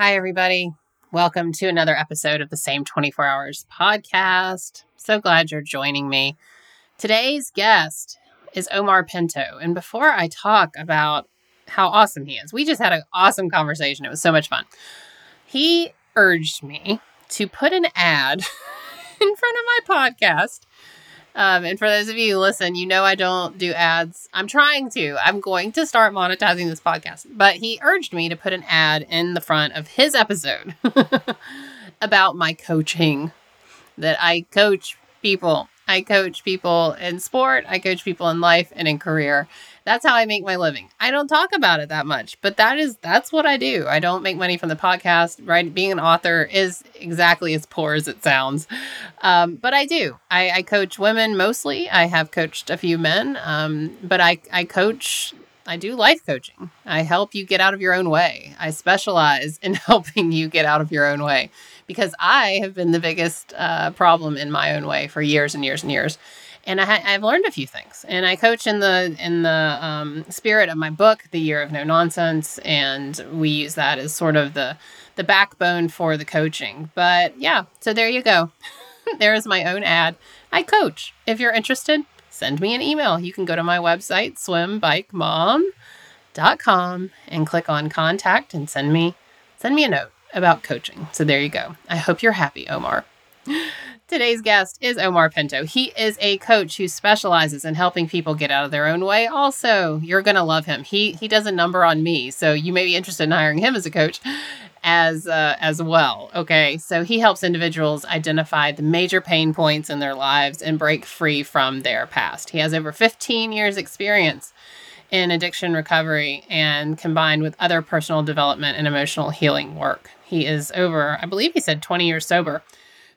Hi, everybody. Welcome to another episode of the Same 24 Hours podcast. So glad you're joining me. Today's guest is Omar Pinto. And before I talk about how awesome he is, we just had an awesome conversation. It was so much fun. He urged me to put an ad in front of my podcast um, and for those of you who listen, you know I don't do ads. I'm trying to. I'm going to start monetizing this podcast. But he urged me to put an ad in the front of his episode about my coaching. That I coach people. I coach people in sport, I coach people in life and in career. That's how I make my living. I don't talk about it that much, but that is that's what I do. I don't make money from the podcast. Right, being an author is exactly as poor as it sounds, um, but I do. I, I, coach women mostly. I have coached a few men, um, but I I coach. I do life coaching. I help you get out of your own way. I specialize in helping you get out of your own way because I have been the biggest uh, problem in my own way for years and years and years and I have learned a few things. And I coach in the in the um, spirit of my book, The Year of No Nonsense, and we use that as sort of the the backbone for the coaching. But yeah, so there you go. there is my own ad. I coach. If you're interested, send me an email. You can go to my website, swimbikemom.com, and click on contact and send me send me a note about coaching. So there you go. I hope you're happy, Omar. Today's guest is Omar Pinto. He is a coach who specializes in helping people get out of their own way. Also, you're going to love him. He he does a number on me, so you may be interested in hiring him as a coach as uh, as well. Okay, so he helps individuals identify the major pain points in their lives and break free from their past. He has over 15 years experience in addiction recovery and combined with other personal development and emotional healing work. He is over, I believe he said 20 years sober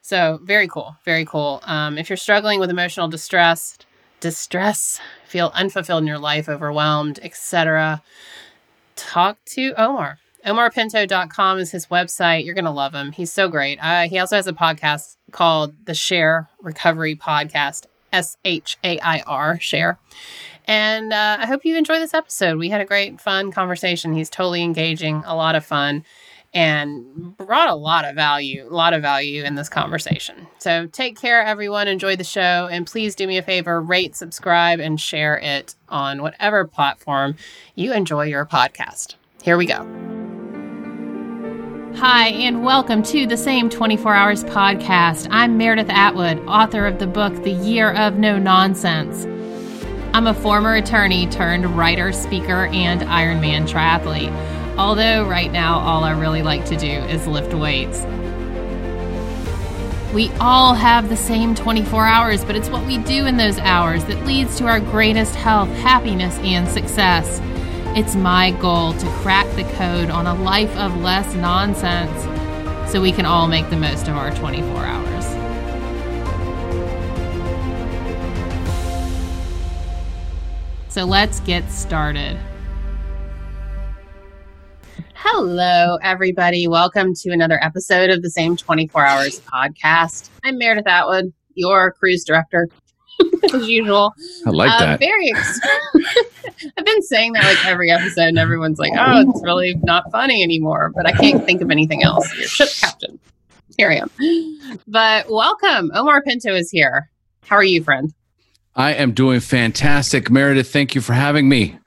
so very cool, very cool. Um, if you're struggling with emotional distress, distress, feel unfulfilled in your life, overwhelmed, etc., talk to Omar. OmarPinto.com is his website. You're to love him. He's so great. Uh, he also has a podcast called the SHAIR Recovery Podcast, S H A I R, SHAIR. And uh, I hope you enjoy this episode. We had a great, fun conversation. He's totally engaging, a lot of fun and brought a lot of value, a lot of value in this conversation. So take care, everyone. Enjoy the show. And please do me a favor rate, subscribe, and share it on whatever platform you enjoy your podcast. Here we go. Hi, and welcome to the Same 24 Hours podcast. I'm Meredith Atwood, author of the book The Year of No Nonsense. I'm a former attorney turned writer, speaker, and Ironman triathlete. Although, right now, all I really like to do is lift weights. We all have the same 24 hours, but it's what we do in those hours that leads to our greatest health, happiness, and success. It's my goal to crack the code on a life of less nonsense so we can all make the most of our 24 hours. So let's get started. Hello, everybody. Welcome to another episode of the Same 24 Hours podcast. I'm Meredith Atwood, your cruise director, as usual. I like um, that. Very. Ex- I've been saying that like every episode, and everyone's like, "Oh, it's really not funny anymore." But I can't think of anything else. Your ship captain. Here I am. But welcome, Omar Pinto is here. How are you, friend? I am doing fantastic, Meredith. Thank you for having me.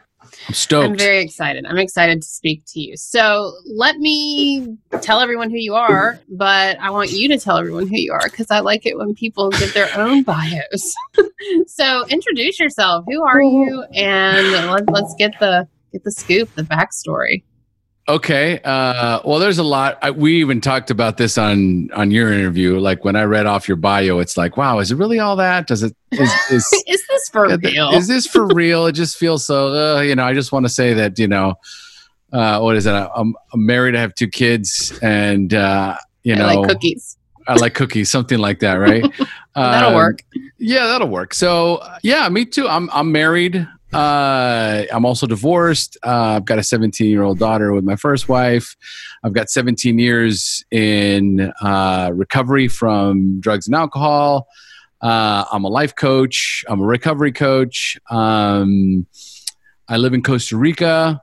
I'm stoked. I'm very excited. I'm excited to speak to you. So let me tell everyone who you are, but I want you to tell everyone who you are because I like it when people give their own bios. so introduce yourself. Who are you? And let, let's get the get the scoop, the backstory. Okay. Uh, well, there's a lot. I, we even talked about this on on your interview. Like when I read off your bio, it's like, wow, is it really all that? Does it is is, is this for real? Is this for real? It just feels so. Uh, you know, I just want to say that you know, uh, what is it? I'm, I'm married. I have two kids, and uh, you know, I like cookies. I like cookies, something like that, right? that'll um, work. Yeah, that'll work. So, yeah, me too. I'm I'm married. Uh, I'm also divorced. Uh, I've got a 17 year old daughter with my first wife. I've got 17 years in uh, recovery from drugs and alcohol. Uh, I'm a life coach. I'm a recovery coach. Um, I live in Costa Rica.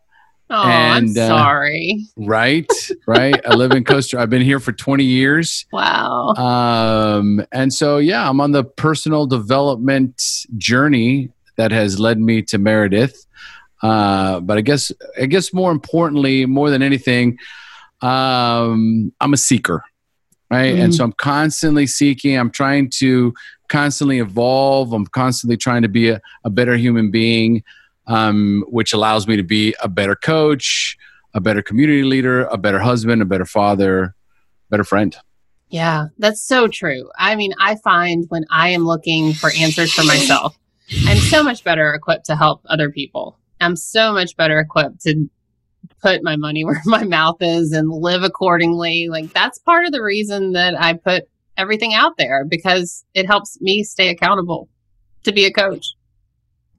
Oh, And, I'm uh, sorry. Right, right. I live in Costa. I've been here for 20 years. Wow. Um, and so, yeah, I'm on the personal development journey that has led me to Meredith. Uh, but I guess, I guess more importantly, more than anything, um, I'm a seeker, right? And Mm. so I'm constantly seeking. I'm trying to constantly evolve. I'm constantly trying to be a, a better human being, um, which allows me to be a better coach, a better community leader, a better husband, a better father, better friend. Yeah, that's so true. I mean, I find when I am looking for answers for myself, I'm so much better equipped to help other people. I'm so much better equipped to put my money where my mouth is and live accordingly. Like, that's part of the reason that I put everything out there because it helps me stay accountable to be a coach.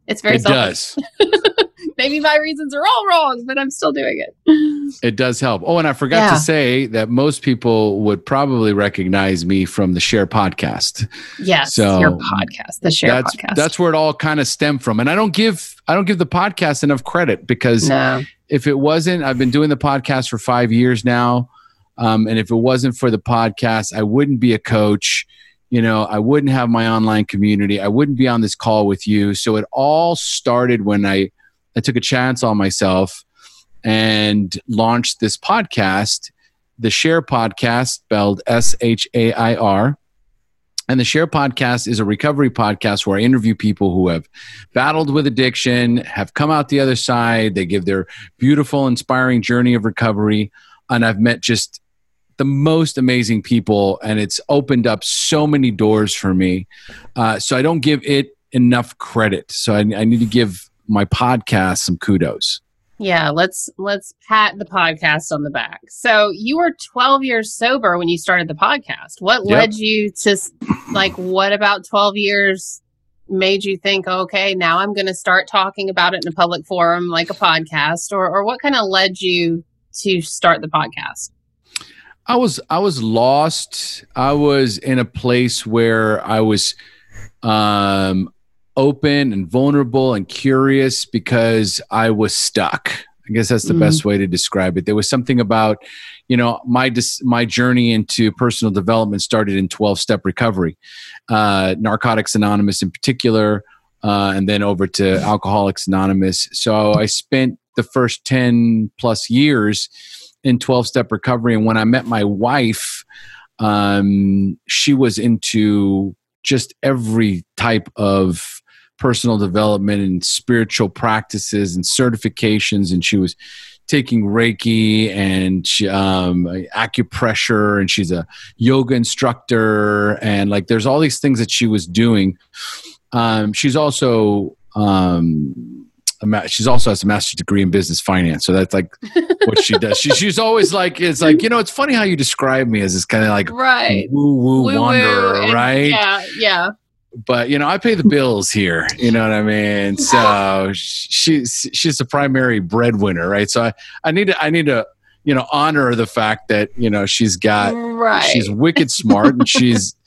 It's very it selfish. does. Maybe my reasons are all wrong, but I'm still doing it. It does help. Oh, and I forgot Yeah. to say that most people would probably recognize me from the SHAIR podcast. Yes, So, your podcast, the SHAIR that's podcast. that's where it all kind of stemmed from. And I don't give I don't give the podcast enough credit because no. if it wasn't, I've been doing the podcast for five years now. Um, and if it wasn't for the podcast, I wouldn't be a coach. You know, I wouldn't have my online community. I wouldn't be on this call with you. So it all started when I, I took a chance on myself and launched this podcast, the SHAIR Podcast, spelled S H A I R. And the SHAIR Podcast is a recovery podcast where I interview people who have battled with addiction, have come out the other side. They give their beautiful, inspiring journey of recovery. And I've met just the most amazing people, and it's opened up so many doors for me. Uh, so I don't give it enough credit. So I, I need to give my podcast some kudos. Yeah, let's let's pat the podcast on the back. So you were 12 years sober when you started the podcast. What Yep. led you to like what about 12 years made you think, okay, now I'm going to start talking about it in a public forum like a podcast or or what kind of led you to start the podcast? I was I was lost. I was in a place where I was um open and vulnerable and curious because I was stuck. I guess that's the Mhm. best way to describe it. There was something about, you know, my dis- my journey into personal development started in 12 step recovery. Uh Narcotics Anonymous in particular uh and then over to Alcoholics Anonymous. So I spent the first 10 plus years in 12 step recovery and when i met my wife um, she was into just every type of personal development and spiritual practices and certifications. And she was taking reiki and she, um, acupressure and she's a yoga instructor and like there's all these things that she was doing. Um, she's also um, ma- she's also has a master's degree in business finance. So that's like what she does. She, she's always like it's like you know it's funny how you describe me as this kind of like Right. woo woo wanderer right? Yeah, yeah. But you know i pay the bills here you know what i mean so she's she's the primary breadwinner right so i i need to i need to you know honor the fact that you know she's got right. she's wicked smart and she's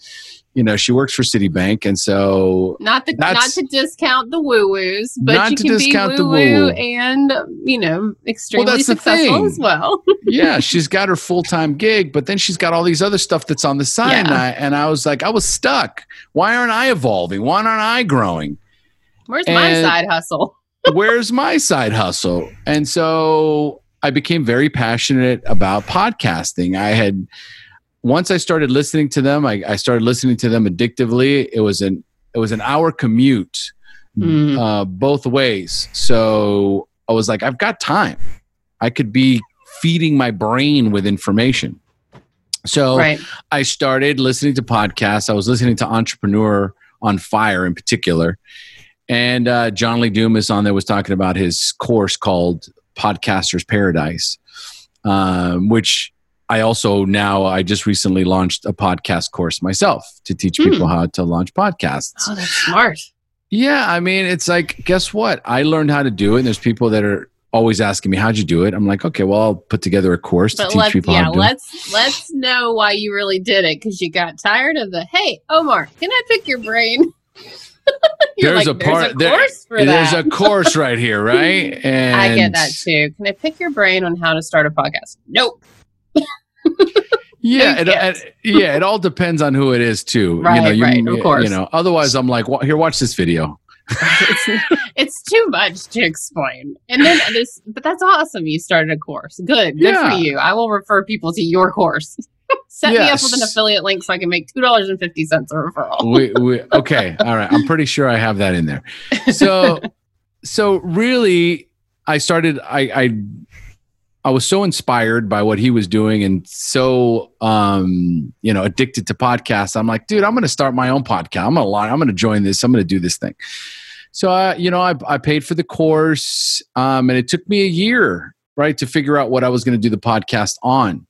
you know she works for citibank and so not the not to discount the woo woos, but Not you to can discount be the woo woo and you know extremely that's the successful as well. yeah she's got her full-time gig but then she's got all these other stuff that's on the side and, I, and i was like i was stuck why aren't i evolving why aren't i growing Where's my side hustle? where's my side hustle? And so I became very passionate about podcasting. I had once I started listening to them, I, I started listening to them addictively. It was an it was an hour commute Mm. uh, both ways. So I was like, I've got time. I could be feeding my brain with information. So right. I started listening to podcasts. I was listening to Entrepreneur on Fire in particular. And uh, John Lee Dumas on there was talking about his course called Podcaster's Paradise, um, which I also now, I just recently launched a podcast course myself to teach Hmm. people how to launch podcasts. Oh, that's smart. Yeah, I mean, it's like, guess what? I learned how to do it. And there's people that are always asking me, how'd you do it? I'm like, okay, well, I'll put together a course to But teach people yeah, how to do it. let's let's know why you really did it because you got tired of the hey Omar, can I pick your brain? there's like, a part. There's a course there, There's a course right here, right? And I get that too. Can I pick your brain on how to start a podcast? Nope. Yeah, it, it, yeah, it all depends on who it is too. Right, you know, you, right, of course. You know, otherwise I'm like, well, here, watch this video. it's, it's, too much to explain. And then this, but that's awesome. You started a course. Good, good yeah. for you. I will refer people to your course. Set yes. me up with an affiliate link so I can make two dollars and fifty cents a referral. we, we, okay, all right. I'm pretty sure I have that in there. So, so really, I started. I, I I was so inspired by what he was doing and so um, you know addicted to podcasts. I'm like, dude, I'm going to start my own podcast. I'm going to lie. I'm going to join this. I'm going to do this thing. So uh, you know, I, I paid for the course, um, and it took me a year, right, to figure out what I was going to do the podcast on.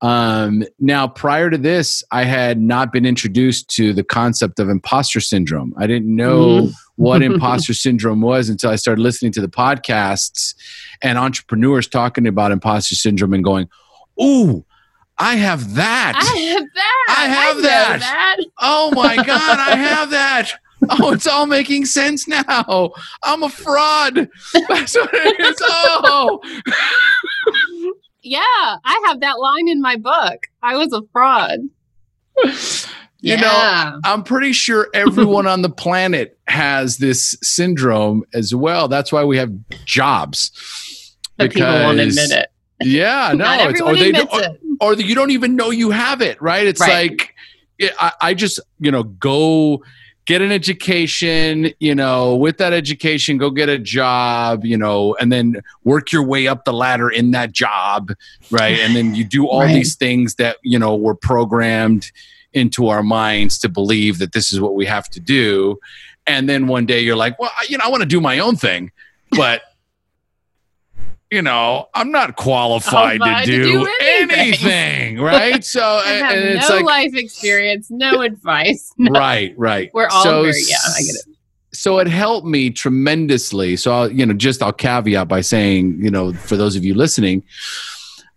Um, now, prior to this, I had not been introduced to the concept of imposter syndrome. I didn't know mm. what imposter syndrome was until I started listening to the podcasts and entrepreneurs talking about imposter syndrome and going, "Ooh, I have that. I have that. I have I that. that. Oh my god, I have that." Oh, it's all making sense now. I'm a fraud. That's what it is. Oh. Yeah, I have that line in my book. I was a fraud. you yeah. know, I'm pretty sure everyone on the planet has this syndrome as well. That's why we have jobs. But because, people won't admit it. Yeah, no, it's, or they or, it. or you don't even know you have it, right? It's right. like I, I just you know go get an education, you know, with that education, go get a job, you know, and then work your way up the ladder in that job, right? And then you do all right. these things that, you know, were programmed into our minds to believe that this is what we have to do. And then one day you're like, well, you know, I want to do my own thing, but you know, I'm not qualified, to, do to, do anything. anything, right? So and it's no like, life experience, no advice. No. Right, right. We're all so, very, yeah, I get it. So it helped me tremendously. So I'll, you know, just I'll caveat by saying, you know, for those of you listening,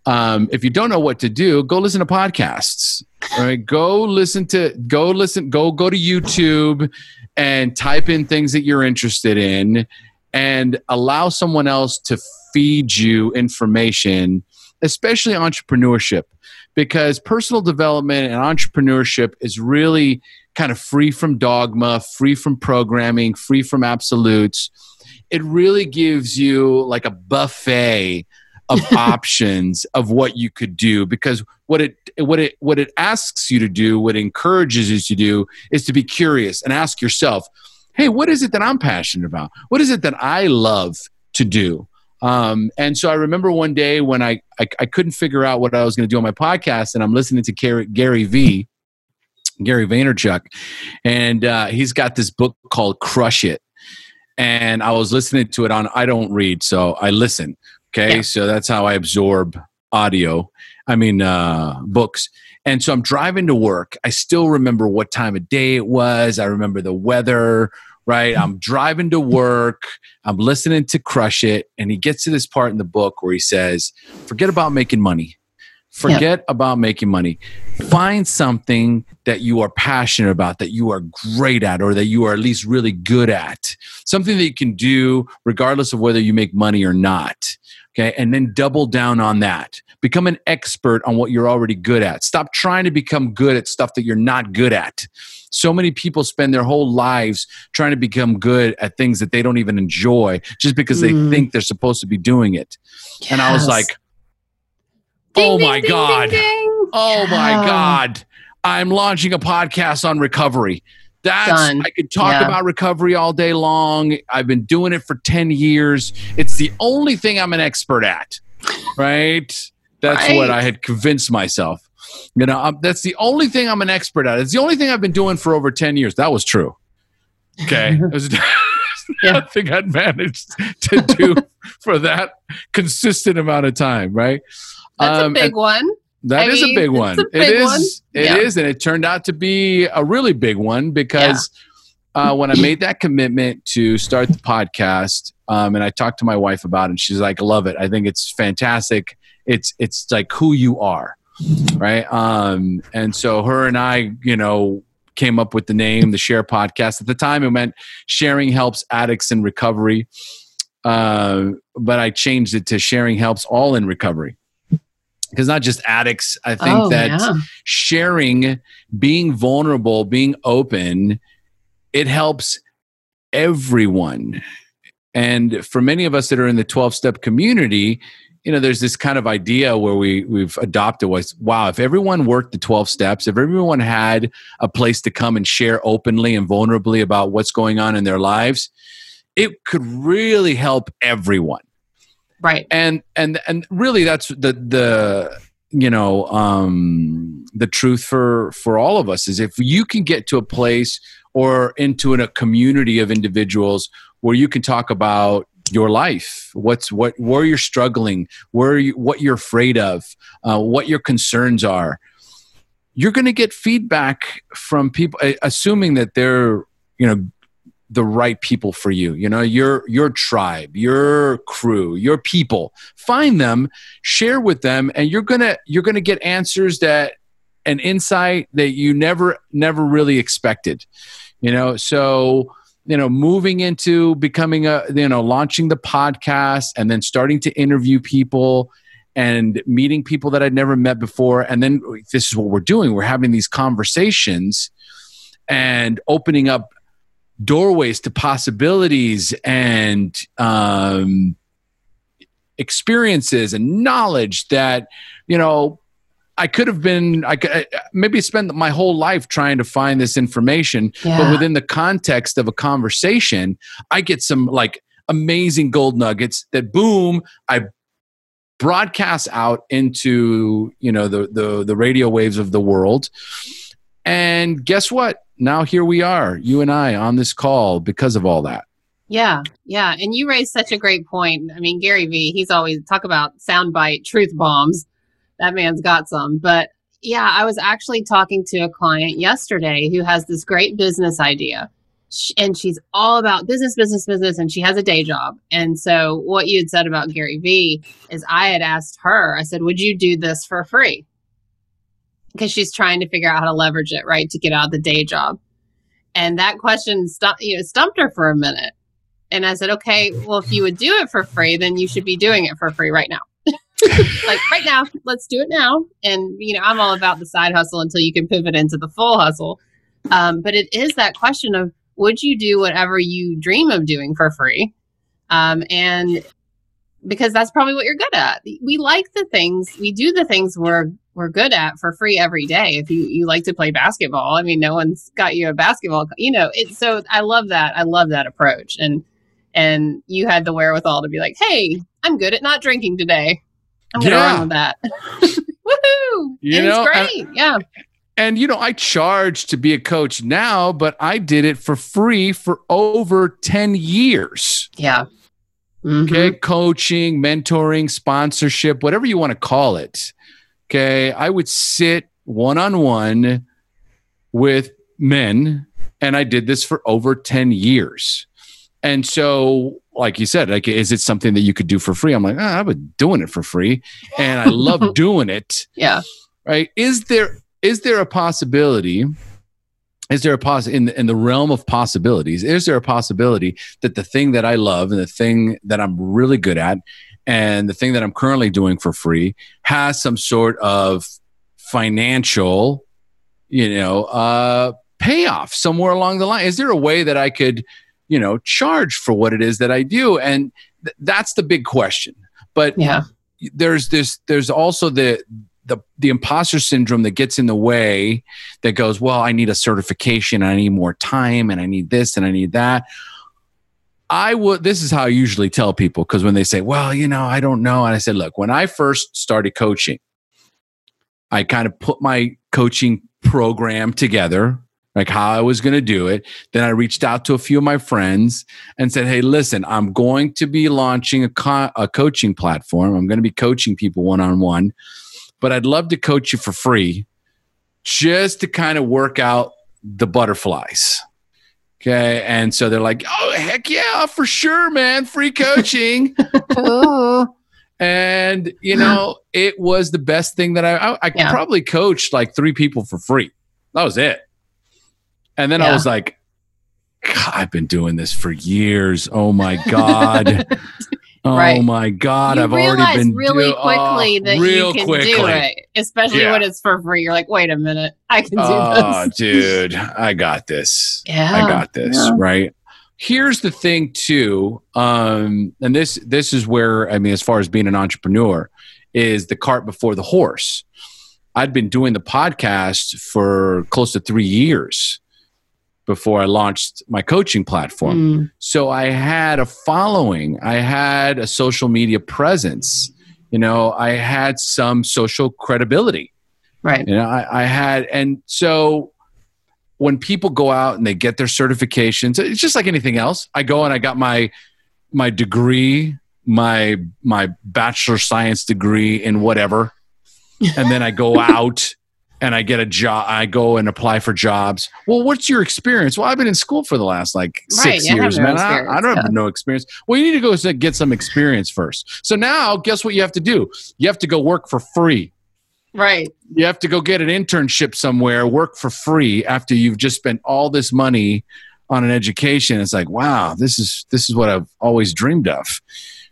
um, if you don't know what to do, go listen to podcasts. Right? go listen to go listen, go go to YouTube and type in things that you're interested in and allow someone else to feed you information, especially entrepreneurship, because personal development and entrepreneurship is really kind of free from dogma, free from programming, free from absolutes. It really gives you like a buffet of options of what you could do because what it what it what it asks you to do what it encourages you to do is to be curious and ask yourself hey what is it that i'm passionate about what is it that i love to do um, and so I remember one day when I, I, I couldn't figure out what I was going to do on my podcast, and I'm listening to Gary, Gary V, Gary Vaynerchuk, and uh, he's got this book called Crush It. And I was listening to it on, I don't read, so I listen. Okay. Yeah. So that's how I absorb audio, I mean, uh, books. And so I'm driving to work. I still remember what time of day it was. I remember the weather, right? Mm-hmm. I'm driving to work, I'm listening to Crush It, and he gets to this part in the book where he says, Forget about making money. Forget yeah. about making money. Find something that you are passionate about, that you are great at, or that you are at least really good at. Something that you can do regardless of whether you make money or not. Okay. And then double down on that. Become an expert on what you're already good at. Stop trying to become good at stuff that you're not good at. So many people spend their whole lives trying to become good at things that they don't even enjoy just because mm. they think they're supposed to be doing it. Yes. And I was like, oh ding, my ding, God. Ding, oh my God. I'm launching a podcast on recovery. That's Done. I could talk yeah. about recovery all day long. I've been doing it for 10 years. It's the only thing I'm an expert at. Right? That's right. what I had convinced myself. You know, I'm, that's the only thing I'm an expert at. It's the only thing I've been doing for over 10 years. That was true. Okay. was, yeah. nothing I'd managed to do for that consistent amount of time, right? That's um, a big one. That I is mean, a big one. A big it is. One. It yeah. is, and it turned out to be a really big one because yeah. uh, when I made that commitment to start the podcast, um, and I talked to my wife about it, and she's like, "Love it. I think it's fantastic. It's it's like who you are." right? Um, and so her and I, you know, came up with the name, the SHAIR Podcast. At the time, it meant Sharing Helps Addicts in Recovery. Uh, but I changed it to Sharing Helps All in Recovery. Because not just addicts, I think Oh, that yeah. sharing, being vulnerable, being open, it helps everyone. And for many of us that are in the 12 step community, you know, there's this kind of idea where we we've adopted was wow, if everyone worked the 12 steps, if everyone had a place to come and share openly and vulnerably about what's going on in their lives, it could really help everyone Right. and and and really that's the the you know um the truth for for all of us is if you can get to a place or into a community of individuals where you can talk about your life what's what where you're struggling where you what you're afraid of uh, what your concerns are you're going to get feedback from people assuming that they're you know the right people for you you know your your tribe your crew your people. Find them share with them and you're gonna you're gonna get answers that an insight that you never never really expected you know? So you know moving into becoming a you know launching the podcast and then starting to interview people and meeting people that I'd never met before and then this is what we're doing. We're having these conversations and opening up doorways to possibilities and um, experiences and knowledge that you know I could have been I could I- maybe spend my whole life trying to find this information but within the context of a conversation I get some like amazing gold nuggets that boom I broadcast out into you know the the the radio waves of the world. And guess what now here we are you and I on this call because of all that Yeah, yeah. And you raised such a great point. I mean, Gary Vee, he's always talk about soundbite truth bombs. That man's got some. But yeah, I was actually talking to a client yesterday who has this great business idea. And she's all about business, business, business, and she has a day job. And so, what you had said about Gary Vee is I had asked her, I said, Would you do this for free? Because she's trying to figure out how to leverage it, right, to get out of the day job. And that question stu- you know, stumped her for a minute. And I said, okay, well, if you would do it for free, then you should be doing it for free right now. like right now, let's do it now. And, you know, I'm all about the side hustle until you can pivot into the full hustle. Um, but it is that question of would you do whatever you dream of doing for free? Um, and because that's probably what you're good at. We like the things, we do the things we're we're good at for free every day. If you you like to play basketball, I mean, no one's got you a basketball, you know. It so I love that. I love that approach, and and you had the wherewithal to be like, hey, I'm good at not drinking today. I'm gonna Yeah. run with that. Woohoo! You and know, it's I- great. yeah. And you know, I charge to be a coach now, but I did it for free for over 10 years. Yeah. Mhm. Okay. Coaching, mentoring, sponsorship, whatever you want to call it. Okay. I would sit one on one with men, and I did this for over 10 years. And so, like you said, like, is it something that you could do for free? I'm like, ah, I've been doing it for free, and I love doing it Yeah. right is there is there a possibility is there a poss in the, in the realm of possibilities is there a possibility that the thing that i love and the thing that i'm really good at and the thing that i'm currently doing for free has some sort of financial you know uh payoff somewhere along the line? Is there a way that i could you know charge for what it is that i do? And th- that's the big question. But Yeah. there's this there's also the the the imposter syndrome that gets in the way that goes well i need a certification i need more time and i need this and i need that. I would this is how i usually tell people because when they say well you know i don't know. And i said look when i first started coaching i kind of put my coaching program together like how i was going to do it. Then i reached out to a few of my friends and said hey listen i'm going to be launching a, co- a coaching platform. I'm going to be coaching people one-on-one but I'd love to coach you for free just to kind of work out the butterflies. Okay. And so they're like, oh, heck yeah, for sure, man. Free coaching. and, you know, it was the best thing that I, I, I Yeah. probably coached like three people for free. That was it. And then I was like, God, I've been doing this for years. Oh my God. Oh Right. my God. you I've already been really do- oh, quickly that real you can quickly. do it, especially Yeah. when it's for free. You're like, wait a minute, I can do this. Oh, this. dude, I got this. Yeah, I got this, yeah. right? Here's the thing too, um, and this this is where I mean, as far as being an entrepreneur, is the cart before the horse. I'd been doing the podcast for close to three years before I launched my coaching platform. Mm, So I had a following, I had a social media presence, you know, I had some social credibility. right. You know, I, I had, and so when people go out and they get their certifications, it's just like anything else. I go and I got my my degree, my my bachelor science degree in whatever, and then I go out and I get a job. I go and apply for jobs. Well, what's your experience? Well, I've been in school for the last like Right, six years, no man. I, I don't yeah. have no experience. Well, you need to go get some experience first. So now, guess what you have to do? You have to go work for free Right. you have to go get an internship somewhere, work for free after you've just spent all this money on an education. It's like, wow, this is this is what I've always dreamed of.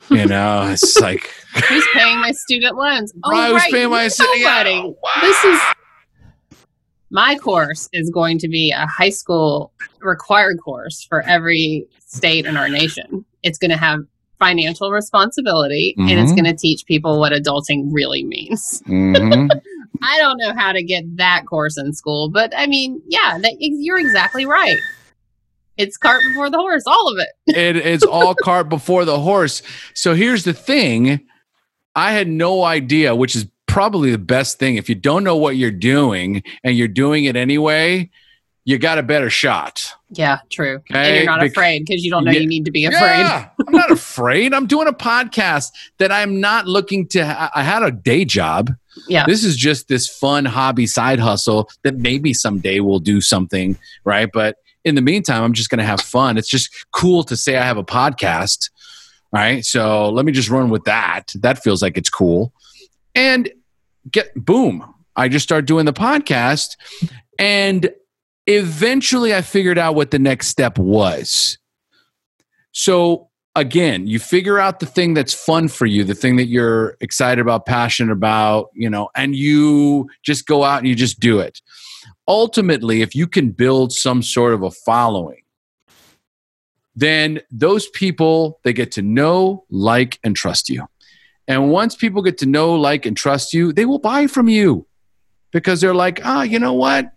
You know, it's like Who's paying my student loans? Oh, Right, who's right. paying my stu- yeah, Nobody. wow. This is my course is going to be a high school required course for every state in our nation. It's going to have financial responsibility and it's Mhm. going to teach people what adulting really means. mhm. I don't know how to get that course in school, but I mean, yeah, that, you're exactly right. It's cart before the horse, all of it. it, it's all cart before the horse. So here's the thing: I had no idea, which is probably the best thing. If you don't know what you're doing and you're doing it anyway, you got a better shot. Yeah, true. and you're not bec- afraid because you don't know Yeah. you need to be afraid. Yeah, I'm not afraid. I'm doing a podcast that I'm not looking to. Ha- I had a day job. Yeah. This is just this fun hobby side hustle that maybe someday we'll do something, right? But in the meantime, I'm just going to have fun. It's just cool to say I have a podcast, right? So let me just run with that. That feels like it's cool. And get boom, I just start doing the podcast and eventually I figured out what the next step was. So again, you figure out the thing that's fun for you, the thing that you're excited about, passionate about, you know, and you just go out and you just do it. Ultimately, if you can build some sort of a following, then those people they get to know, like and trust you. And once people get to know, like and trust you, they will buy from you because they're like, "Ah, you know what?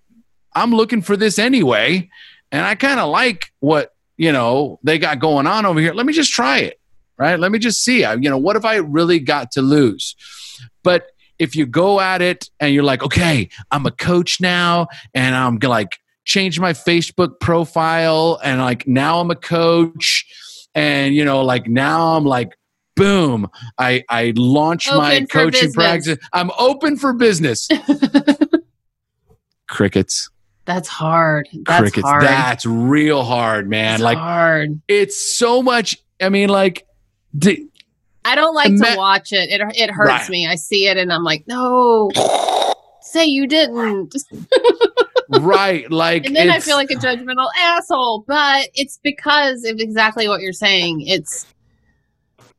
I'm looking for this anyway, and I kind of like what you know they got going on over here. Let me just try it, right? Let me just see. I- You know, what have I really got to lose? But if you go at it and you're like, okay, I'm a coach now, and I'm like change my Facebook profile, and like now I'm a coach, and you know, like now I'm like. Boom! I I launch my Open for coaching business. practice. I'm open for business. Crickets That's hard. That's crickets. hard. That's real hard, man. It's like hard. it's so much. I mean, like, d- I don't like Ima- to watch it. It it hurts Right. me. I see it and I'm like, no, say you didn't. right? Like, And then I feel like a judgmental asshole. But it's because of exactly what you're saying. It's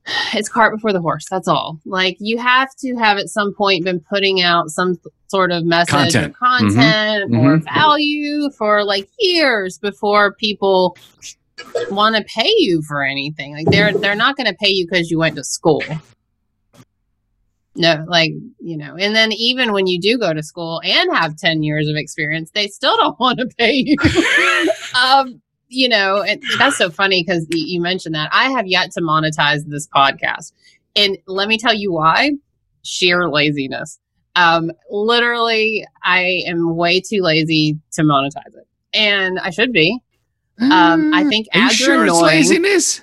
it's cart before the horse. That's all. Like you have to have at some point been putting out some sort of message Content. or content Mhm. or Mhm. value for like years before people want to pay you for anything. Like they're they're not going to pay you because you went to school. No, like you know, and then even when you do go to school and have ten years of experience, they still don't want to pay you. um, you know, and that's so funny because you mentioned that I have yet to monetize this podcast, and let me tell you why: sheer laziness. Um, literally, I am way too lazy to monetize it, and I should be. Um, I think Are you ads are sure it's annoying. laziness?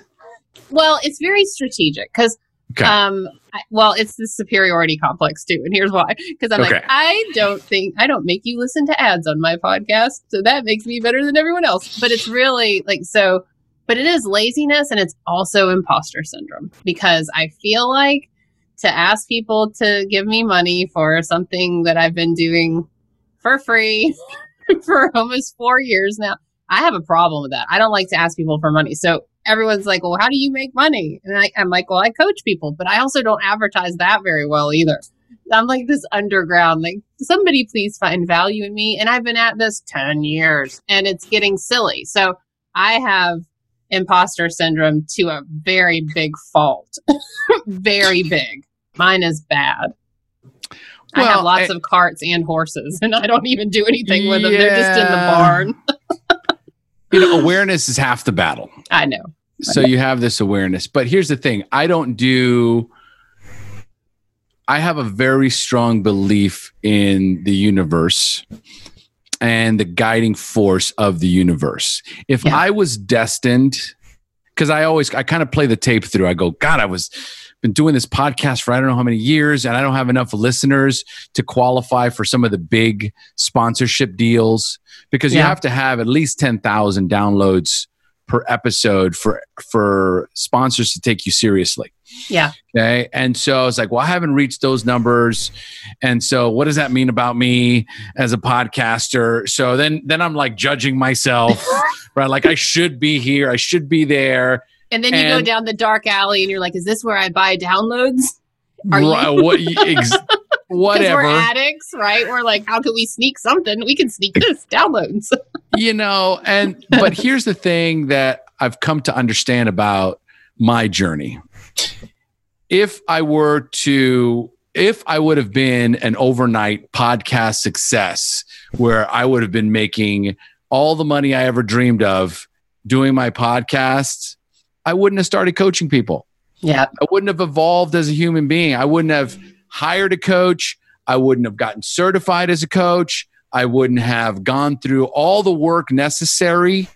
Well, it's very strategic because, Okay. um, I, well, it's the superiority complex too, and here's why. Because I'm Okay. like, I don't think I don't make you listen to ads on my podcast, so that makes me better than everyone else. But it's really like so. But it is laziness, and it's also imposter syndrome because I feel like to ask people to give me money for something that I've been doing for free for almost four years now. I have a problem with that. I don't like to ask people for money. So everyone's like, well, how do you make money? And I, I'm like, well, I coach people, but I also don't advertise that very well either. I'm like this underground, like somebody please find value in me. And I've been at this 10 years and it's getting silly. So I have imposter syndrome to a very big fault. very big. Mine is bad. I have lots I- of carts and horses and I don't even do anything with them. They're just in the barn. You know, awareness is half the battle. I know. so you have this awareness but here's the thing i don't do i have a very strong belief in the universe and the guiding force of the universe if Yeah. i was destined because i always i kind of play the tape through i go god i was been doing this podcast for i don't know how many years and i don't have enough listeners to qualify for some of the big sponsorship deals because you have to have at least 10,000 downloads per episode for for sponsors to take you seriously. Yeah. Okay. And so it's like, well, I haven't reached those numbers. And so what does that mean about me as a podcaster? So then then I'm like judging myself, right? Like I should be here, I should be there. And then you go down the dark alley and you're like, is this where I buy downloads? Are you? What, ex- whatever. we're addicts, right? We're like, how can we sneak something? We can sneak this downloads. you know and but here's the thing that i've come to understand about my journey if i were to if i would have been an overnight podcast success where i would have been making all the money i ever dreamed of doing my podcasts i wouldn't have started coaching people Yeah. I wouldn't have evolved as a human being. I wouldn't have hired a coach. I wouldn't have gotten certified as a coach. I wouldn't have gone through all the work necessary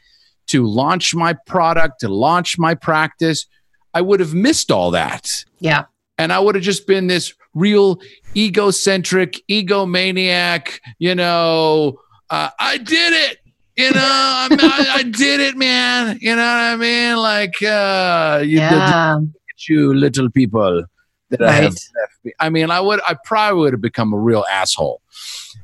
to launch my product, to launch my practice. I would have missed all that. Yeah. And I would have just been this real egocentric, egomaniac, you know, uh, I did it. You know, I, I did it, man. You know what I mean? Like, uh, you, the, Yeah. at you little people that I have Right. left. be- I mean, I would, I probably would have become a real asshole.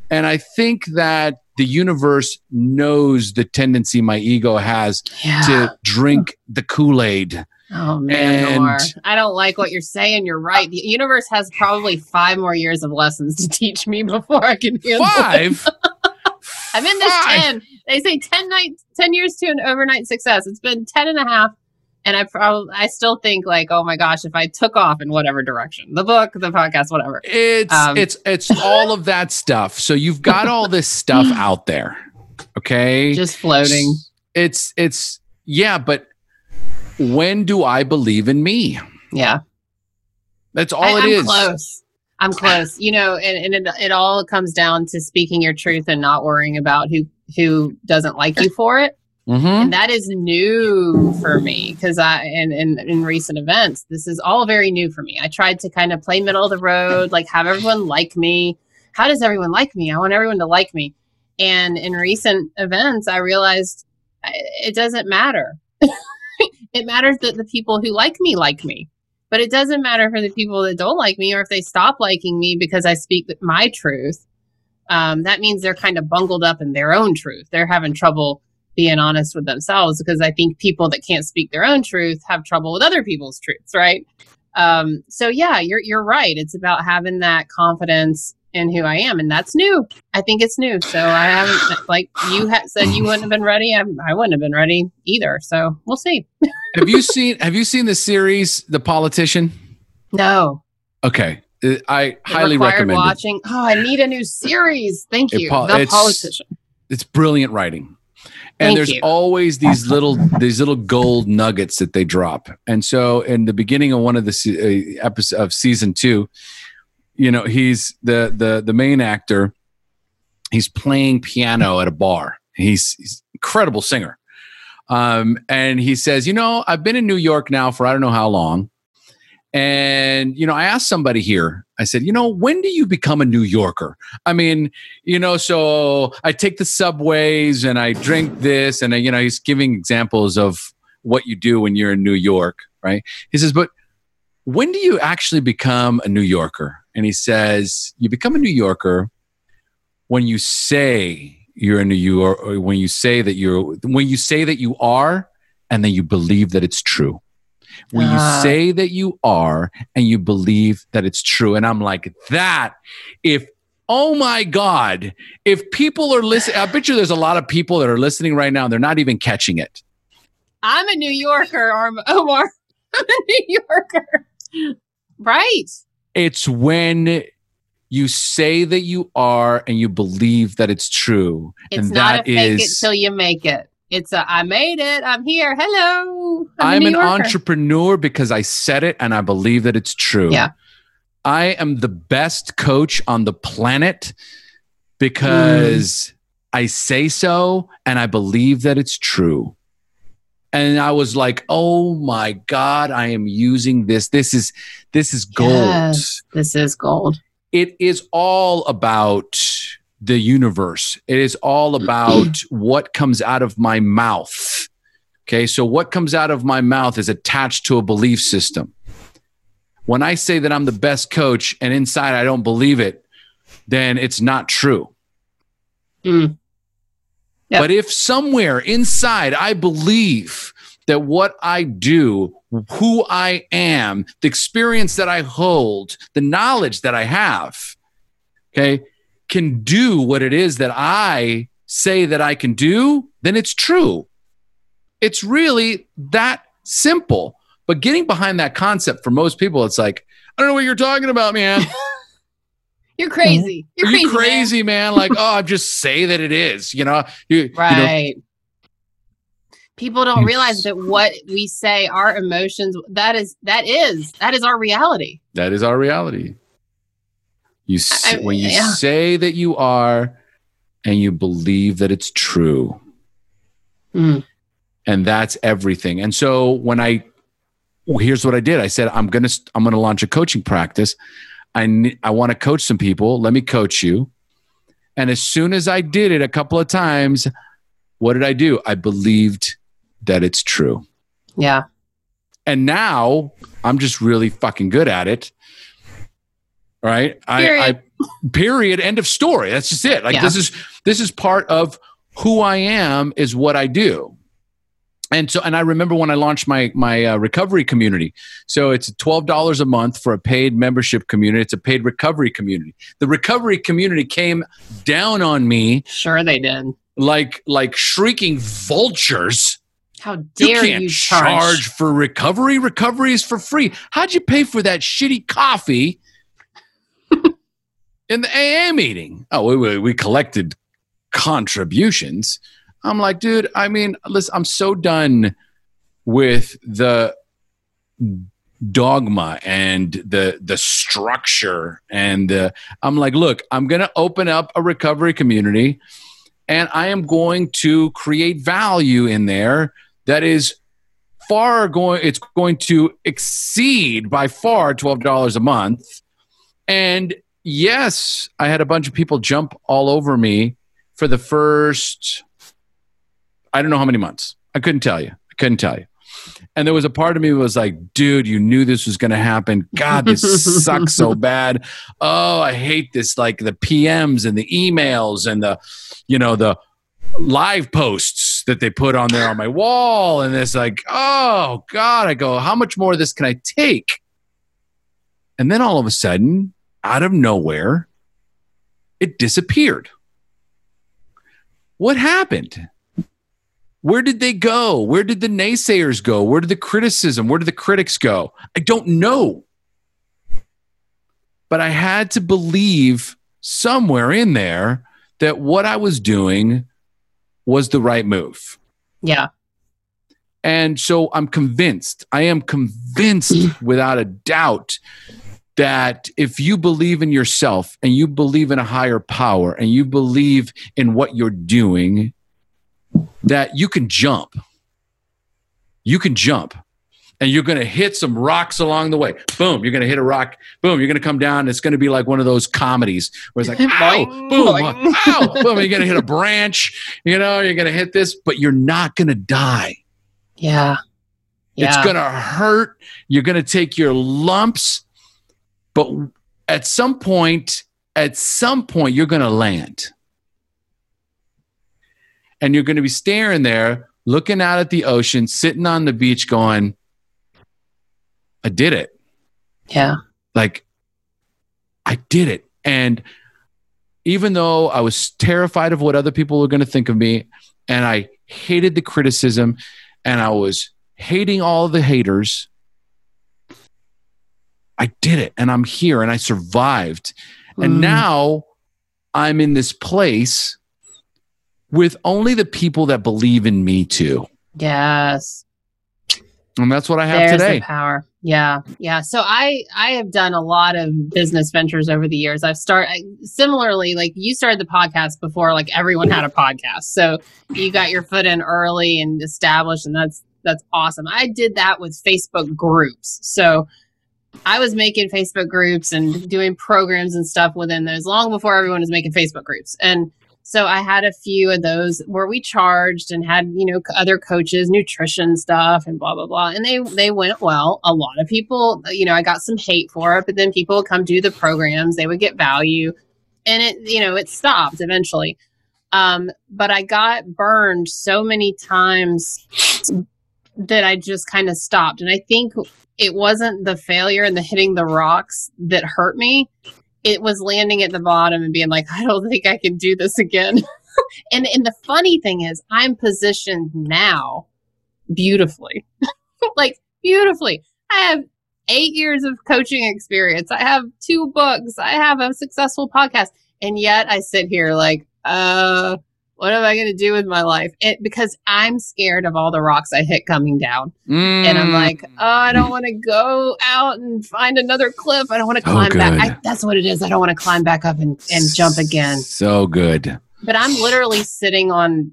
And I think that the universe knows the tendency my ego has Yeah. to drink the Kool Aid. Oh man, And-. I don't like what you're saying. You're right. The universe has probably five more years of lessons to teach me before I can handle it. I'm in this Five. 10. They say 10 nights, 10 years to an overnight success. It's been 10 and a half. And I probably, I still think like, oh my gosh, if I took off in whatever direction, the book, the podcast, whatever. It's Um, it's it's all of that stuff. So you've got all this stuff out there. Okay. Just floating. It's it's yeah, but when do I believe in me? Yeah. That's all I, it I'm is. close. I'm close. You know, and, and it, it all comes down to speaking your truth and not worrying about who who doesn't like you for it. Mhm. And that is new for me because I and in, in recent events, this is all very new for me. I tried to kind of play middle of the road, like have everyone like me. How does everyone like me? I want everyone to like me. And in recent events, I realized it doesn't matter. it matters that the people who like me like me. But it doesn't matter for the people that don't like me or if they stop liking me because I speak my truth. Um, that means they're kind of bungled up in their own truth. They're having trouble being honest with themselves because I think people that can't speak their own truth have trouble with other people's truths, right? Um, so yeah, you're you're right. It's about having that confidence in who I am, and that's new. I think it's new. So I haven't like you ha- said you wouldn't have been ready. I, I wouldn't have been ready either. So we'll see. have you seen have you seen the series The Politician? No, Okay. Uh, I it highly recommend it. watching. Oh, I need a new series. Thank It you. pol- the it's- politician. It's brilliant writing. And Thank there's you. always these little these little gold nuggets that they drop. And so in the beginning of one of the se- uh, episode of season 2, you know, he's the the the main actor he's playing piano at a bar. He's he's incredible singer. Um, and he says, you know, I've been in New York now for I don't know how long. And, you know, I asked somebody here, I said, you know, when do you become a New Yorker? I mean, you know, so I take the subways and I drink this. And, uh, you know, he's giving examples of what you do when you're in New York, right? He says, but when do you actually become a New Yorker? And he says, you become a New Yorker when you say you're in New York, or when you say that you're, when you say that you are, and then you believe that it's true. When Ah. you say that you are and you believe that it's true. And I'm like, that, if, oh my God, if people are listening, I bet you there's a lot of people that are listening right now, and they're not even catching it. I'm a New Yorker, Omar. I'm a New Yorker. Right. It's when you say that you are and you believe that it's true. It's and not that a fake it is- till you make it. It's a I made it. I'm here. Hello. I'm, I'm an entrepreneur because I said it and I believe that it's true. Yeah. I am the best coach on the planet mm. because I say so and I believe that it's true. And I was like, "Oh my god, I am using this. This is this is gold." Yes, this is gold. it is all about the universe. It is all about what comes out of my mouth. Okay, so what comes out of my mouth is attached to a belief system. When I say that I'm the best coach and inside I don't believe it, then it's not true. Mm. Yep. But if somewhere inside I believe that what I do, who I am, the experience that I hold, the knowledge that I have, okay, can do what it is that I say that I can do, then it's true. It's really that simple. But getting behind that concept for most people, it's like, I don't know what you're talking about, man. You're crazy. You're crazy. you man. crazy, man? Like, oh, I just say that it is. You know, you, you know, Right. People don't realize that what we say, our emotions, that is that is that is our reality. That is our reality. You I- when you yeah. say that you are, and you believe that it's true, Mm. and that's everything. And so when I, well, here's what I did. I said I'm gonna I'm gonna launch a coaching practice. I I want to coach some people. Let me coach you. And as soon as I did it a couple of times, what did I do? I believed that it's true. Yeah. and now I'm just really fucking good at it. Right? I, Period. I period. End of story. That's just it. Like Yeah. this is this is part of who I am. Is what I do. And so, and I remember when I launched my my uh, recovery community. So it's twelve dollars a month for a paid membership community. It's a paid recovery community. The recovery community came down on me Sure they did. like like shrieking vultures How you dare can't you, charge. charge? for recovery. Recovery is for free. How'd you pay for that shitty coffee in the AA meeting? Oh, we, we, we collected contributions. I'm like, dude, I mean, listen, I'm so done with the dogma and the the structure and the, I'm like, look, I'm going to open up a recovery community and I am going to create value in there that is far going it's going to exceed by far $12 a month. And yes i had a bunch of people jump all over me for the first i don't know how many months. I couldn't tell you. I couldn't tell you. And there was a part of me that was like dude you knew this was going to happen. God this sucks so bad. Oh i hate this like the pms and the emails and the you know the live posts that they put on there on my wall. And it's like oh god. I go how much more of this can i take? And then all of a sudden out of nowhere it disappeared. What happened where did they go where did the naysayers go where did the criticism where did the critics go i don't know but i had to believe somewhere in there that what i was doing was the right move. Yeah. And so I'm convinced, I am convinced without a doubt that if you believe in yourself and you believe in a higher power and you believe in what you're doing, that you can jump. You can jump and you're going to hit some rocks along the way. Boom, you're going to hit a rock. Boom, you're going to come down. It's going to be like one of those comedies where it's like, ow, boom, ow, boom. You're going to hit a branch, you know, you're going to hit this, but you're not going to die. Yeah. Yeah. It's going to hurt. You're going to take your lumps, but at some point, at some point, you're going to land. And you're going to be staring there, looking out at the ocean, sitting on the beach, going, I did it. Yeah. Like, I did it. And even though I was terrified of what other people were going to think of me, and I hated the criticism, and I was hating all the haters, I did it. And I'm here and I survived. And Mm. now I'm in this place with only the people that believe in me too. Yes. And that's what I have There's today. the power. Yeah. Yeah. So I I have done a lot of business ventures over the years. I've started similarly like you started the podcast before like everyone had a podcast. So you got your foot in early and established and that's that's awesome. I did that with Facebook groups. So I was making Facebook groups and doing programs and stuff within those long before everyone was making Facebook groups. And so I had a few of those where we charged and had, you know, other coaches, nutrition stuff and blah blah blah. And they they went well. A lot of people, you know, I got some hate for it, but then people would come do the programs, they would get value. And it, you know, it stopped eventually. Um, but I got burned so many times that I just kind of stopped. And I think it wasn't the failure and the hitting the rocks that hurt me. It was landing at the bottom and being like, I don't think I can do this again. and and the funny thing is, I'm positioned now beautifully, like beautifully. I have eight years of coaching experience. I have two books. I have a successful podcast, and yet I sit here like, uh, what am I going to do with my life? It because I'm scared of all the rocks I hit coming down, and I'm Mm. like, oh, I don't want to go out and find another cliff. I don't want to climb back. I, that's what it is. I don't want to climb back up and, and jump again. So good. But I'm literally sitting on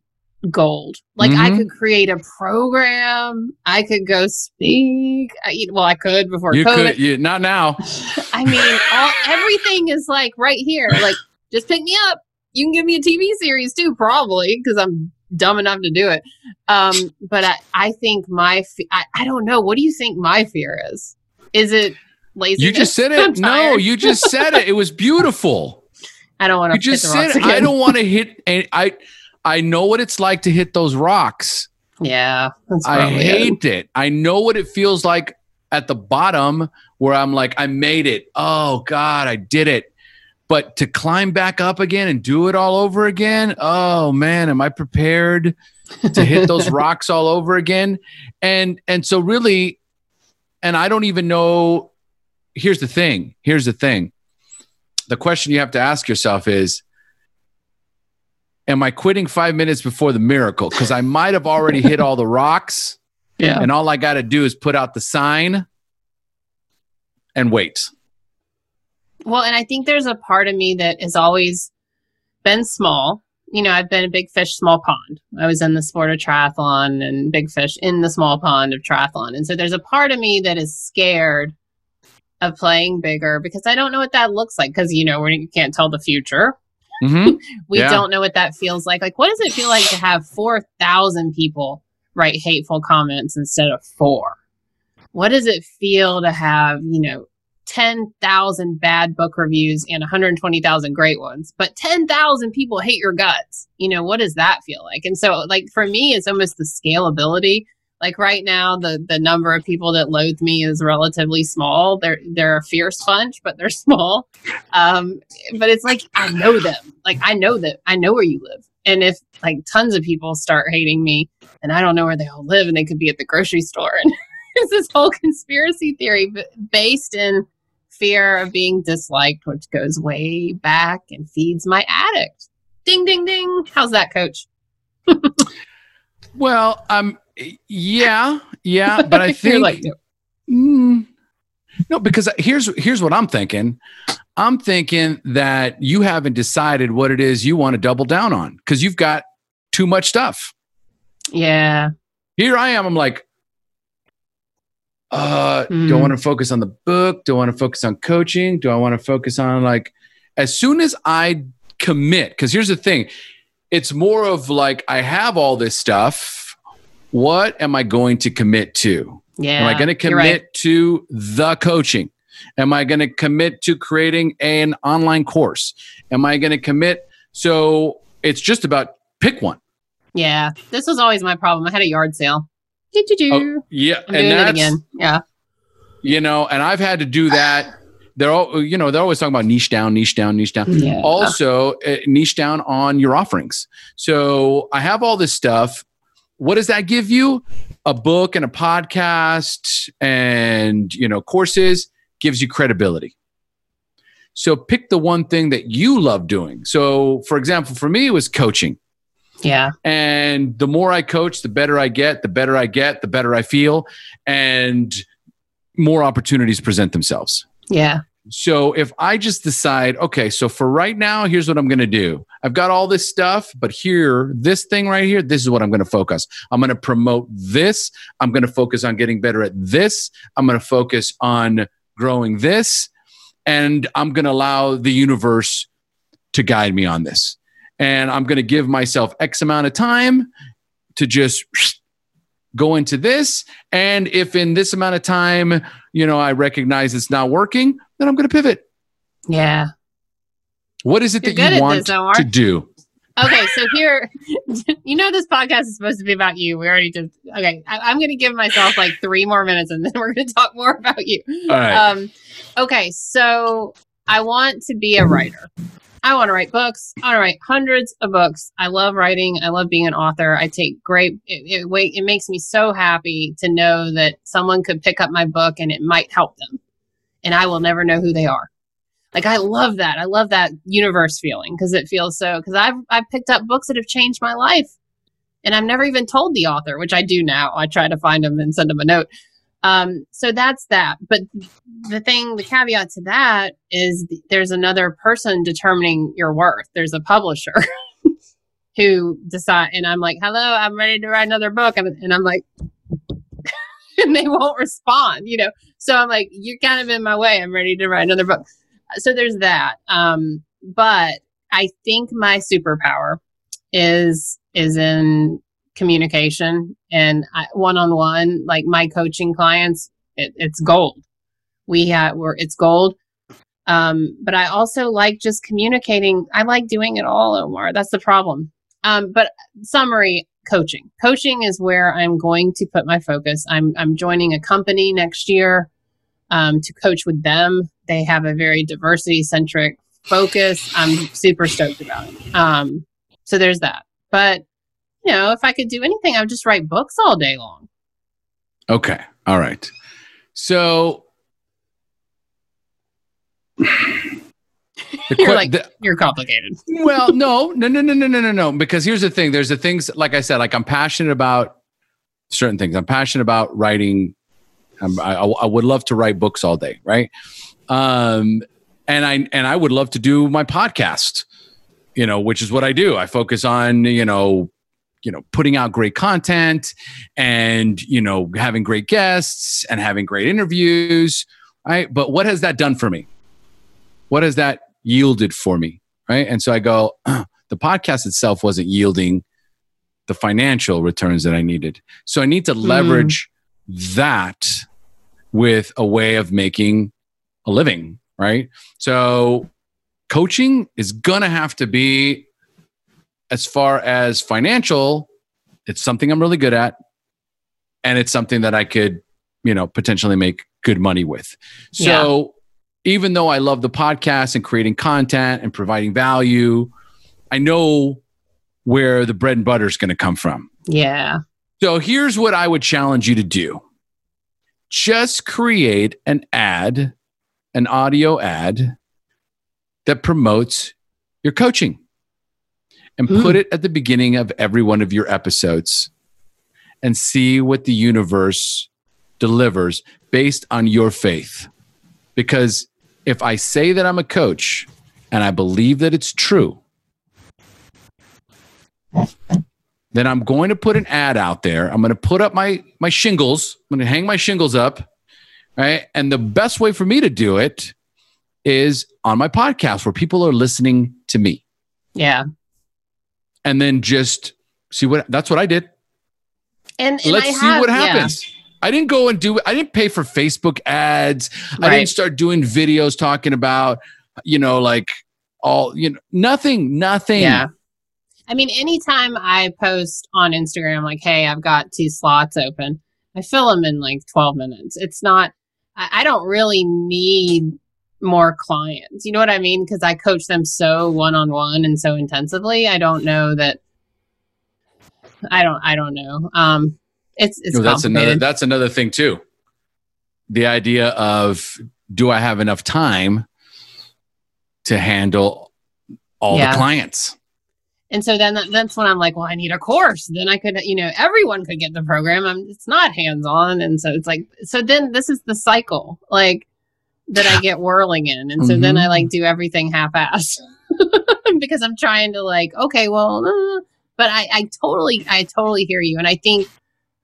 gold. Like I Mhm. could create a program. I could go speak. I, well, I could before You COVID. could, you, not now. I mean, all, everything is like right here. Like, just pick me up. You can give me a TV series too, probably, because I'm dumb enough to do it. Um, but I, I think my, fe- I, I don't know. What do you think my fear is? Is it laziness? You just said it. No, you just said it. It was beautiful. I don't want to just said rocks it. I don't want to hit. I, I know what it's like to hit those rocks. Yeah, I probably it. hate it. I know what it feels like at the bottom where I'm like, I made it. Oh God, I did it. But to climb back up again and do it all over again, oh man, am I prepared to hit those rocks all over again? And and so really, and I don't even know. Here's the thing. Here's the thing. The question you have to ask yourself is Am I quitting five minutes before the miracle? Because I might have already hit all the rocks Yeah. and all I got to do is put out the sign and wait. Well, and I think there's a part of me that has always been small. You know, I've been a big fish, small pond. I was in the sport of triathlon and big fish in the small pond of triathlon. And so there's a part of me that is scared of playing bigger because I don't know what that looks like. Because, you know, we can't tell the future. hmm We Yeah. don't know what that feels like. Like, what does it feel like to have 4,000 people write hateful comments instead of four? What does it feel to have, you know, 10,000 bad book reviews and 120,000 great ones, but 10,000 people hate your guts? You know, what does that feel like? And so, like, for me, it's almost the scalability. Like right now, the the number of people that loathe me is relatively small. They're they're a fierce bunch, but they're small. Um, but it's like I know them. Like I know that I know where you live. And if like tons of people start hating me and I don't know where they all live and they could be at the grocery store and it's this whole conspiracy theory based in fear of being disliked, which goes way back and feeds my addict. Ding ding ding. How's that, coach? Well, um, yeah, yeah, but I think like, Mm, no, because here's here's what I'm thinking. I'm thinking that you haven't decided what it is you want to double down on because you've got too much stuff. yeah. Here I am. I'm like, uh, do I Hmm. want to focus on the book? Do I want to focus on coaching? Do I want to focus on like, as soon as I commit, because here's the thing, it's more of like I have all this stuff. What am I going to commit to? Yeah. Am I going to commit right. to the coaching? Am I going to commit to creating an online course? Am I going to commit? So it's just about pick one. Yeah, this was always my problem. I had a yard sale. Oh, yeah, I'm and that's again. Yeah. you know, and I've had to do that. They're all you know they're always talking about niche down, niche down, niche down. Yeah. Also, uh, niche down on your offerings. So I have all this stuff. What does that give you? A book and a podcast and you know courses gives you credibility. So pick the one thing that you love doing. So for example, for me it was coaching. Yeah. And the more I coach, the better I get, the better I get, the better I feel, and more opportunities present themselves. Yeah. So if I just decide, okay, so for right now, here's what I'm going to do. I've got all this stuff, but here, this thing right here, this is what I'm going to focus. I'm going to promote this. I'm going to focus on getting better at this. I'm going to focus on growing this. And I'm going to allow the universe to guide me on this. And I'm going to give myself X amount of time to just go into this. And if in this amount of time, you know, I recognize it's not working, then I'm going to pivot. Yeah. What is it You're that you want this, to do? Okay, so here, you know, this podcast is supposed to be about you. We already did. Okay, I, I'm going to give myself like three more minutes, and then we're going to talk more about you. All right. Um, okay, so I want to be a writer. I want to write books. I want to write hundreds of books. I love writing. I love being an author. I take great. It, it, it makes me so happy to know that someone could pick up my book and it might help them, and I will never know who they are. Like I love that. I love that universe feeling because it feels so. Because I've I've picked up books that have changed my life, and I've never even told the author, which I do now. I try to find them and send them a note. Um, so that's that. But the thing, the caveat to that is there's another person determining your worth. There's a publisher who decide, and I'm like, "Hello, I'm ready to write another book," and, I'm like, and they won't respond. You know, so I'm like, "You're kind of in my way. I'm ready to write another book." So there's that. Um, but I think my superpower is is in communication and one on one. Like my coaching clients, it, it's gold. We have we're it's gold. Um, but I also like just communicating. I like doing it all, Omar. That's the problem. Um, but summary coaching. Coaching is where I'm going to put my focus. I'm I'm joining a company next year um, to coach with them. They have a very diversity centric focus. I'm super stoked about it. Um, so there's that. But know, if I could do anything, I would just write books all day long. Okay. All right. So You're que- like the- you're complicated. well, no, no, no, no, no, no, no, no. Because here's the thing: there's the things, like I said, like I'm passionate about certain things. I'm passionate about writing. I'm, I, I would love to write books all day, right? Um, and I and I would love to do my podcast, you know, which is what I do. I focus on, you know, you know, putting out great content and you know having great guests and having great interviews, right? But what has that done for me? What has that yielded for me, right? And so I go, the podcast itself wasn't yielding the financial returns that I needed. So I need to hmm. leverage that with a way of making a living, right? So coaching is going to have to be as far as financial, it's something I'm really good at and it's something that I could, you know, potentially make good money with. So even though I love the podcast and creating content and providing value, I know where the bread and butter is going to come from. Yeah. So here's what I would challenge you to do just create an ad, an audio ad that promotes your coaching and Mm. put it at the beginning of every one of your episodes and see what the universe delivers based on your faith. Because if I say that I'm a coach and I believe that it's true, then I'm going to put an ad out there. I'm going to put up my my shingles. I'm going to hang my shingles up, right? And the best way for me to do it is on my podcast where people are listening to me. Yeah. And then just see what that's what I did. And, and Let's see what yeah. happens. I didn't go and do I didn't pay for Facebook ads. I didn't start doing videos talking about, you know, like all, you know, nothing, nothing. Yeah. I mean, anytime I post on Instagram, like, hey, I've got two slots open, I fill them in like 12 minutes. It's not, I, I don't really need more clients. You know what I mean? Because I coach them so one on one and so intensively. I don't know that. I don't. I don't know. Um, it's it's. That's another. That's another thing too. The idea of do I have enough time to handle all yeah. the clients? And so then that's when I'm like, well, I need a course. Then I could, you know, everyone could get the program. I'm, it's not hands on. And so it's like, so then this is the cycle like that I get whirling in. And so mm-hmm. then I like do everything half ass because I'm trying to like, okay, well, uh, but I, I totally, I totally hear you. And I think,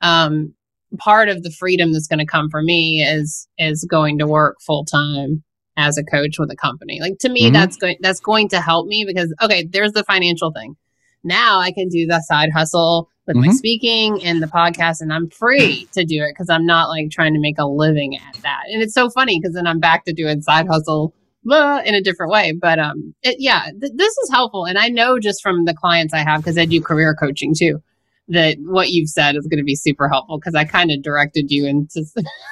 um, part of the freedom that's going to come for me is, is going to work full time as a coach with a company. Like to me, mm-hmm. that's going that's going to help me because okay, there's the financial thing. Now I can do the side hustle with mm-hmm. my speaking and the podcast, and I'm free to do it because I'm not like trying to make a living at that. And it's so funny because then I'm back to doing side hustle blah, in a different way. But um, it, yeah, th- this is helpful, and I know just from the clients I have because I do career coaching too that what you've said is going to be super helpful because I kind of directed you into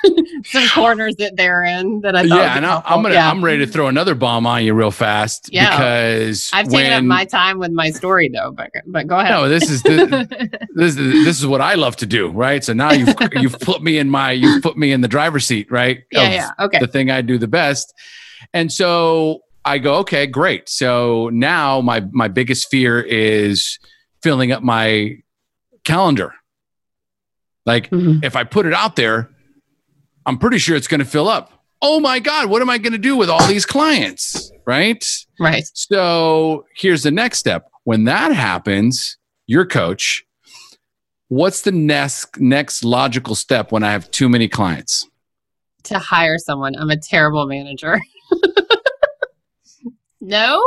some corners that they're in that I thought. Yeah, and I, am gonna yeah. I'm ready to throw another bomb on you real fast. Yeah, because I've when, taken up my time with my story though, but but go ahead. No, this is the, this is this is what I love to do, right? So now you've you've put me in my you've put me in the driver's seat, right? Yeah, yeah, okay. The thing I do the best, and so I go, okay, great. So now my my biggest fear is filling up my calendar. Like mm-hmm. if I put it out there, I'm pretty sure it's going to fill up. Oh my God, what am I going to do with all these clients? Right? Right. So here's the next step. When that happens, your coach, what's the next next logical step when I have too many clients? To hire someone. I'm a terrible manager. no?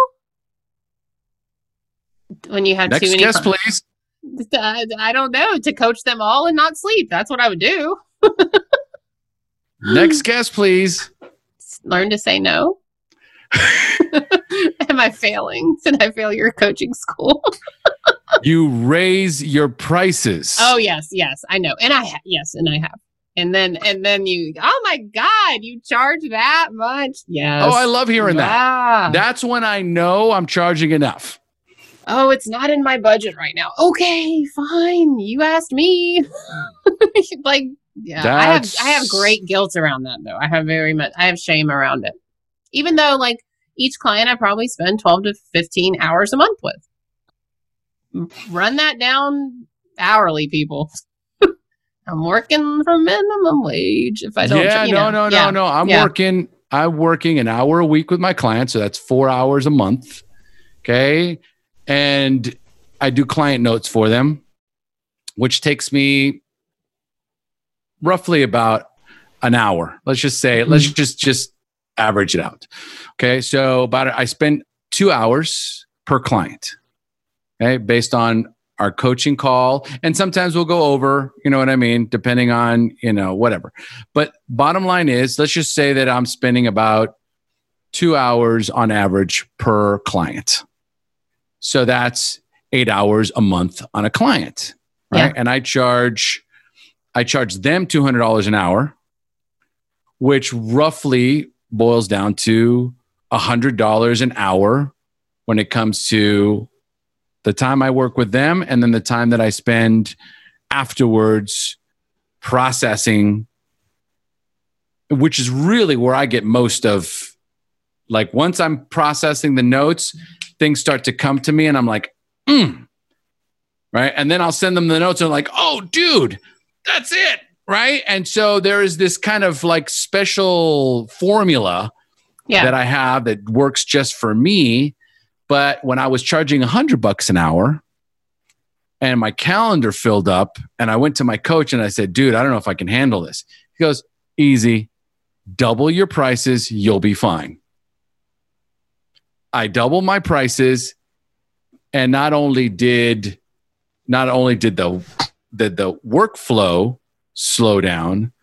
When you have next too many guest, please. I don't know, to coach them all and not sleep. That's what I would do. Next guest, please. Learn to say no. Am I failing? Did I fail your coaching school? you raise your prices. Oh yes, yes, I know, and I ha- yes, and I have. And then and then you, oh my God, you charge that much? Yes. Oh, I love hearing that. That's when I know I'm charging enough oh, it's not in my budget right now. Okay, fine. You asked me. like, yeah, That's... I have I have great guilt around that though. I have very much I have shame around it. Even though like each client I probably spend 12 to 15 hours a month with. Run that down hourly, people. I'm working for minimum wage if I don't. Yeah, no, know. no, yeah. no, no. I'm yeah. working. I'm working an hour a week with my clients, so that's four hours a month. Okay, and I do client notes for them, which takes me roughly about an hour. Let's just say, mm-hmm. let's just just average it out. Okay, so about I spend two hours per client. Okay, based on our coaching call, and sometimes we'll go over. You know what I mean, depending on you know whatever. But bottom line is, let's just say that I'm spending about two hours on average per client. So that's eight hours a month on a client. Right. Yeah. And I charge, I charge them $200 an hour, which roughly boils down to $100 an hour when it comes to the time I work with them and then the time that I spend afterwards processing, which is really where I get most of like once I'm processing the notes, things start to come to me and I'm like, mm. right. And then I'll send them the notes and like, oh, dude, that's it. Right. And so there is this kind of like special formula yeah. that I have that works just for me. But when I was charging a hundred bucks an hour and my calendar filled up and I went to my coach and I said, dude, I don't know if I can handle this. He goes, easy, double your prices, you'll be fine. I doubled my prices, and not only did not only did the the, the workflow slow down,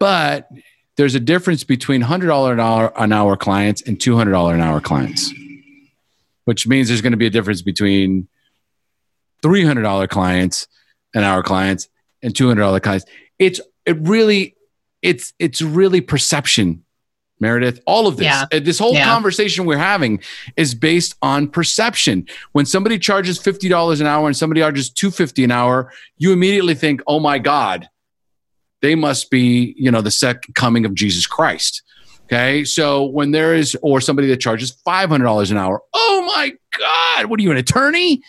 but there's a difference between hundred dollar an hour an hour clients and two hundred dollar an hour clients, which means there's going to be a difference between $300 clients and hour clients and $200 clients. It's it really it's it's really perception Meredith, all of this, Yeah. uh, this whole Yeah. conversation we're having is based on perception. When somebody charges fifty dollars an hour and somebody charges two fifty an hour, you immediately think, "Oh my God, they must be, you know, the second coming of Jesus Christ." Okay, so when there is, or somebody that charges five hundred dollars an hour, oh my God, what are you, an attorney?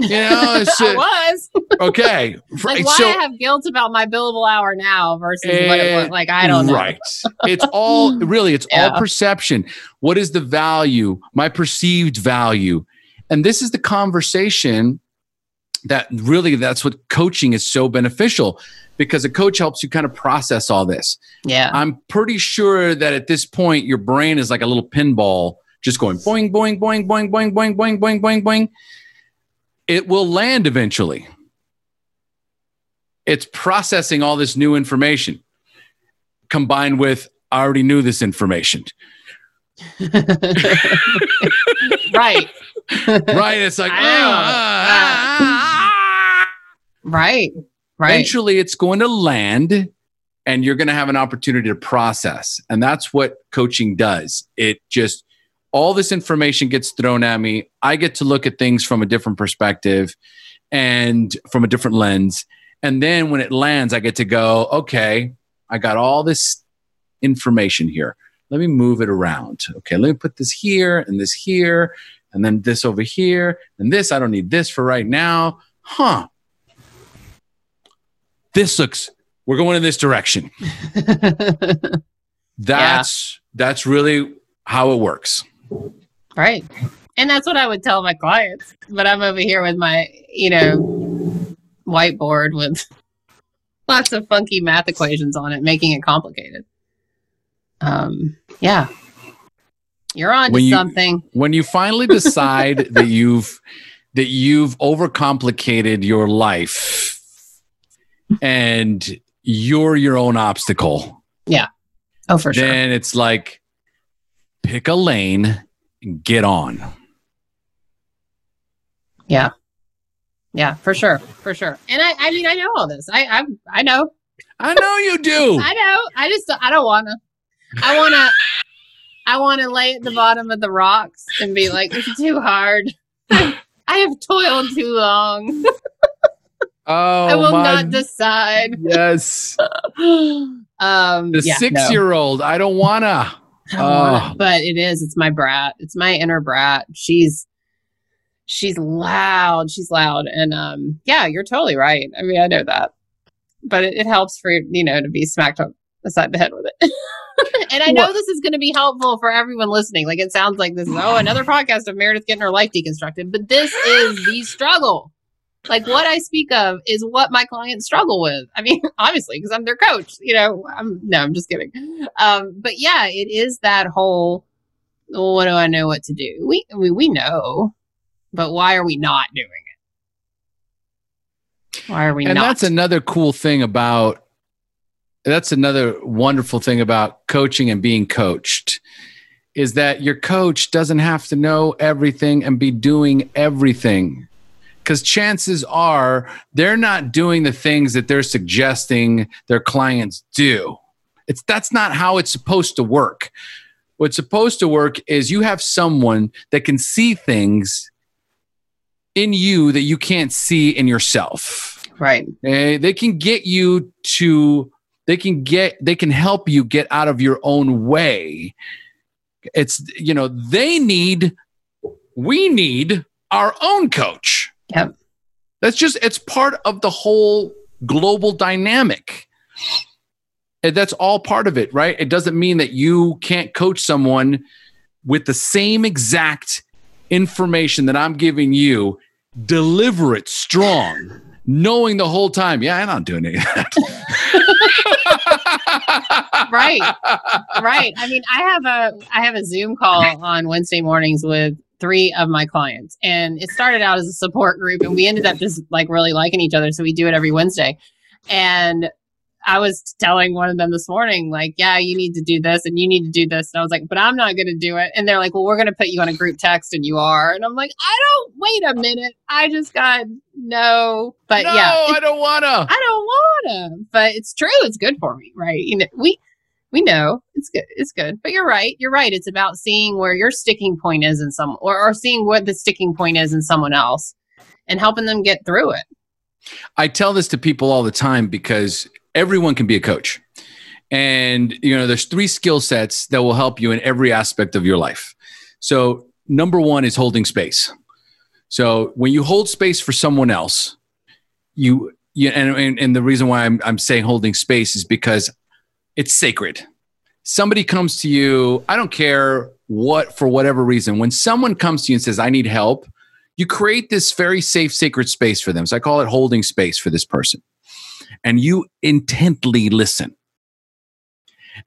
You know, I was okay. like, why so, I have guilt about my billable hour now versus what it was like. I don't know. Right. It's all really, it's Yeah. all perception. What is the value, my perceived value? And this is the conversation that really that's what coaching is so beneficial because a coach helps you kind of process all this. Yeah. I'm pretty sure that at this point your brain is like a little pinball just going boing boing boing boing boing boing boing boing boing boing. It will land eventually. It's processing all this new information combined with I already knew this information. right. Right? It's like ah, ah, ah. Right. Right. eventually it's going to land and you're going to have an opportunity to process. And that's what coaching does. It just, all this information gets thrown at me. I get to look at things from a different perspective and from a different lens. And then when it lands, I get to go, okay, I got all this information here. Let me move it around. Okay, let me put this here and this here, and then this over here, and this. I don't need this for right now. Huh this looks we're going in this direction that's that's really how it works right. And that's what I would tell my clients. But I'm over here with my, you know, whiteboard with lots of funky math equations on it, making it complicated. Um, yeah. You're on to you- something. when you finally decide that you've that you've overcomplicated your life and you're your own obstacle Yeah. Oh, for sure. then it's like pick a lane and get on Yeah. Yeah, for sure. For sure. And I, I mean, I know all this. I, I, I know. i know you do I know. I just, I don't want to. I want to, I want to lay at the bottom of the rocks and be like, it's too hard. I have toiled too long. oh I will my not decide. yes um, the yeah, six no. year old i don't wanna I don't wanna- Oh. but it is. It's my brat. It's my inner brat. She's she's loud. She's loud, and um, yeah, you're totally right. I mean, I know that, but it, it helps for you know to be smacked up beside the head with it. and I know Well- this is going to be helpful for everyone listening. Like it sounds like this is oh another podcast of Meredith getting her life deconstructed, but this is the struggle. Like what I speak of is what my clients struggle with. I mean, obviously, because I'm their coach. You know, I'm no, I'm just kidding. Um, but yeah, it is that whole. "Well, what do I know what to do? We mean, we know, but why are we not doing it? Why are we and not? that's another cool thing about that's another wonderful thing about coaching and being coached is that your coach doesn't have to know everything and be doing everything because chances are they're not doing the things that they're suggesting their clients do it's that's not how it's supposed to work what's supposed to work is you have someone that can see things in you that you can't see in yourself right. Okay? They can get you to they can get they can help you get out of your own way. It's you know, they need we need our own coach. Yep. That's just it's part of the whole global dynamic. And that's all part of it, right? It doesn't mean that you can't coach someone with the same exact information that I'm giving you, deliver it strong, knowing the whole time, yeah, I'm not doing any of that. Right. right. I mean, I have a I have a Zoom call on Wednesday mornings with three of my clients, and it started out as a support group, and we ended up just like really liking each other, so we do it every Wednesday. And I was telling one of them this morning, like, yeah, you need to do this and you need to do this. And I was like, but I'm not going to do it. And they're like, well, we're going to put you on a group text and you are. And I'm like, I don't, wait a minute. I just got no. But no, yeah, I don't want to. I don't want to. But it's true. It's good for me, right? You know, we, we know it's good. It's good. But you're right. You're right. It's about seeing where your sticking point is in some, or, or seeing what the sticking point is in someone else and helping them get through it. I tell this to people all the time because everyone can be a coach. And you know, there's three skill sets that will help you in every aspect of your life. So, number 1 is holding space. So, when you hold space for someone else, you you and, and, and the reason why I'm I'm saying holding space is because it's sacred. Somebody comes to you, I don't care what for whatever reason, when someone comes to you and says I need help, you create this very safe sacred space for them. So I call it holding space for this person and you intently listen.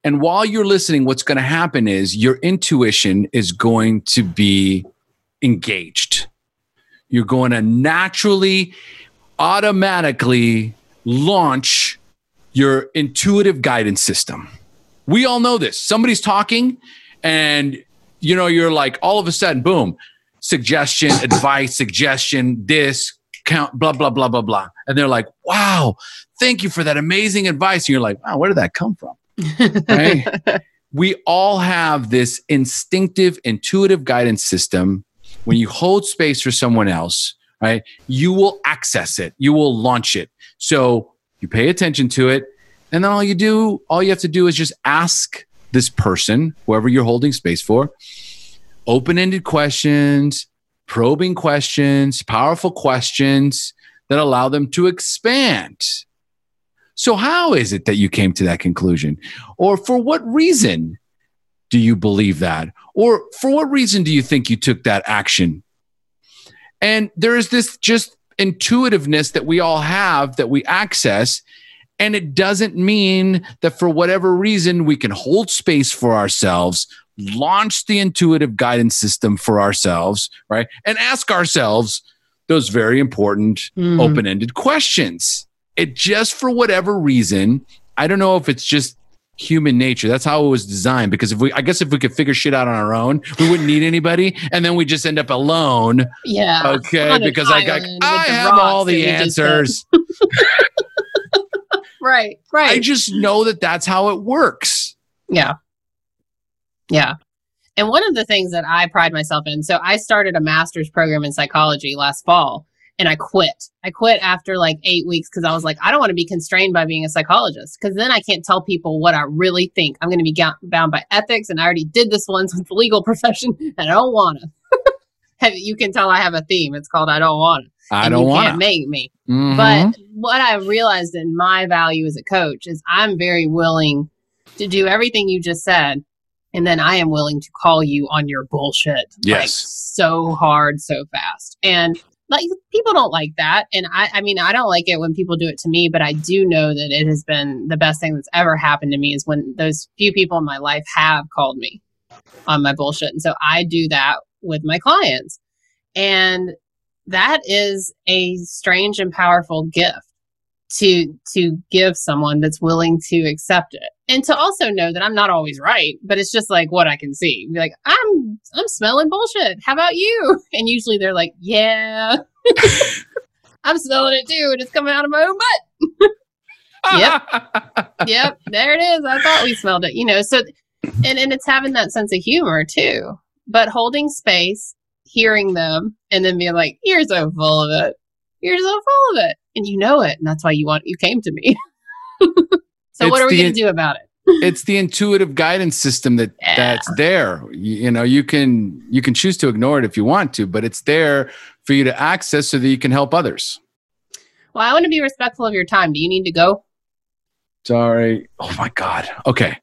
And while you're listening, what's going to happen is your intuition is going to be engaged. You're going to naturally, automatically launch your intuitive guidance system. We all know this. Somebody's talking, and you know, you're like, all of a sudden, boom, suggestion, advice, suggestion, this, count, blah, blah, blah, blah, blah. And they're like, wow, thank you for that amazing advice. And you're like, wow, where did that come from? right? we all have this instinctive, intuitive guidance system. When you hold space for someone else, right, you will access it, you will launch it. So you pay attention to it. And then all you do, all you have to do is just ask this person, whoever you're holding space for, open ended questions, probing questions, powerful questions that allow them to expand. So, how is it that you came to that conclusion? Or for what reason do you believe that? Or for what reason do you think you took that action? And there is this just intuitiveness that we all have that we access. And it doesn't mean that for whatever reason we can hold space for ourselves, launch the intuitive guidance system for ourselves, right? And ask ourselves those very important mm. open ended questions. It just for whatever reason, I don't know if it's just human nature. That's how it was designed. Because if we, I guess, if we could figure shit out on our own, we wouldn't need anybody, and then we just end up alone. Yeah. Okay. Because I got, I have all the answers. right. Right. I just know that that's how it works. Yeah. Yeah. And one of the things that I pride myself in, so I started a master's program in psychology last fall and I quit. I quit after like eight weeks because I was like, I don't want to be constrained by being a psychologist because then I can't tell people what I really think. I'm going to be bound by ethics, and I already did this once with the legal profession, and I don't want to. you can tell I have a theme. It's called I don't want to. I don't want to make me. Mm-hmm. But what I realized in my value as a coach is I'm very willing to do everything you just said and then I am willing to call you on your bullshit. Yes. Like, so hard, so fast. And like people don't like that. And I, I mean, I don't like it when people do it to me, but I do know that it has been the best thing that's ever happened to me is when those few people in my life have called me on my bullshit. And so I do that with my clients. And that is a strange and powerful gift to to give someone that's willing to accept it. And to also know that i'm not always right but it's just like what i can see. Be like i'm i'm smelling bullshit. How about you? And usually they're like yeah. I'm smelling it too and it's coming out of my own butt. Yep. Yep. There it is. I thought we smelled it you know. So and and it's having that sense of humor too. But holding space hearing them and then being like you're so full of it. You're so full of it. And you know it and that's why you want you came to me. So it's what are we going to do about it? It's the intuitive guidance system that yeah. that's there. You, you, know you can you can choose to ignore it if you want to but it's there for you to access so that you can help others. Well i want to be respectful of your time. Do you need to go? Sorry. Oh my god. Okay.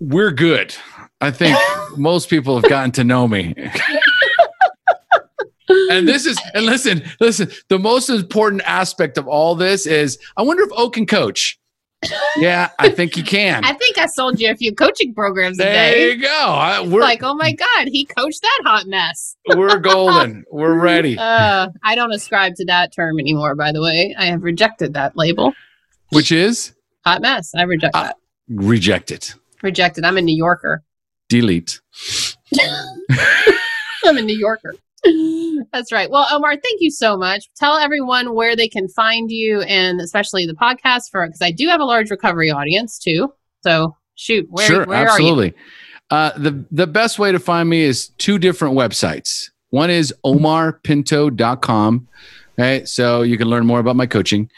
We're good. I think most people have gotten to know me and this is and listen, listen. The most important aspect of all this is I wonder if O can coach. Yeah, I think he can. I think I sold you a few coaching programs there today. There you go. I, we're like, oh my god, he coached that hot mess. we're golden. We're ready. Uh, I don't ascribe to that term anymore. By the way, I have rejected that label. Which is Hot mess. I reject Uh, that. Reject it. Rejected. I'm a New Yorker. Delete. I'm a New Yorker. That's right. Well, Omar, thank you so much. Tell everyone where they can find you and especially the podcast for because I do have a large recovery audience too. So shoot, where, sure, where are you? absolutely. Uh, the the best way to find me is two different websites. One is omarpinto.com. Right. So you can learn more about my coaching.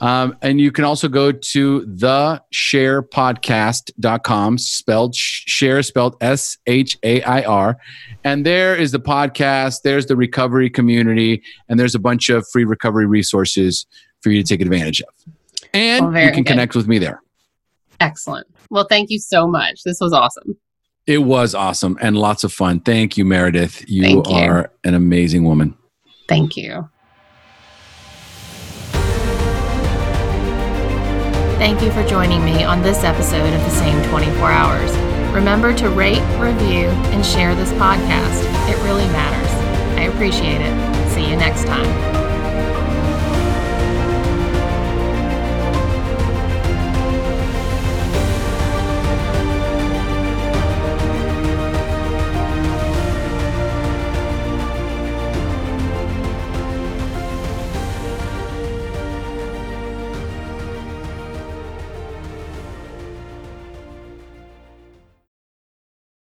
Um, and you can also go to the shairpodcast.com, spelled share, spelled S H A I R. And there is the podcast, there's the recovery community, and there's a bunch of free recovery resources for you to take advantage of. And Well, you can good. connect with me there. Excellent. Well, thank you so much. This was awesome. It was awesome and lots of fun. Thank you, Meredith. You, you. are an amazing woman. Thank you. Thank you for joining me on this episode of The Same 24 Hours. Remember to rate, review, and share this podcast. It really matters. I appreciate it. See you next time.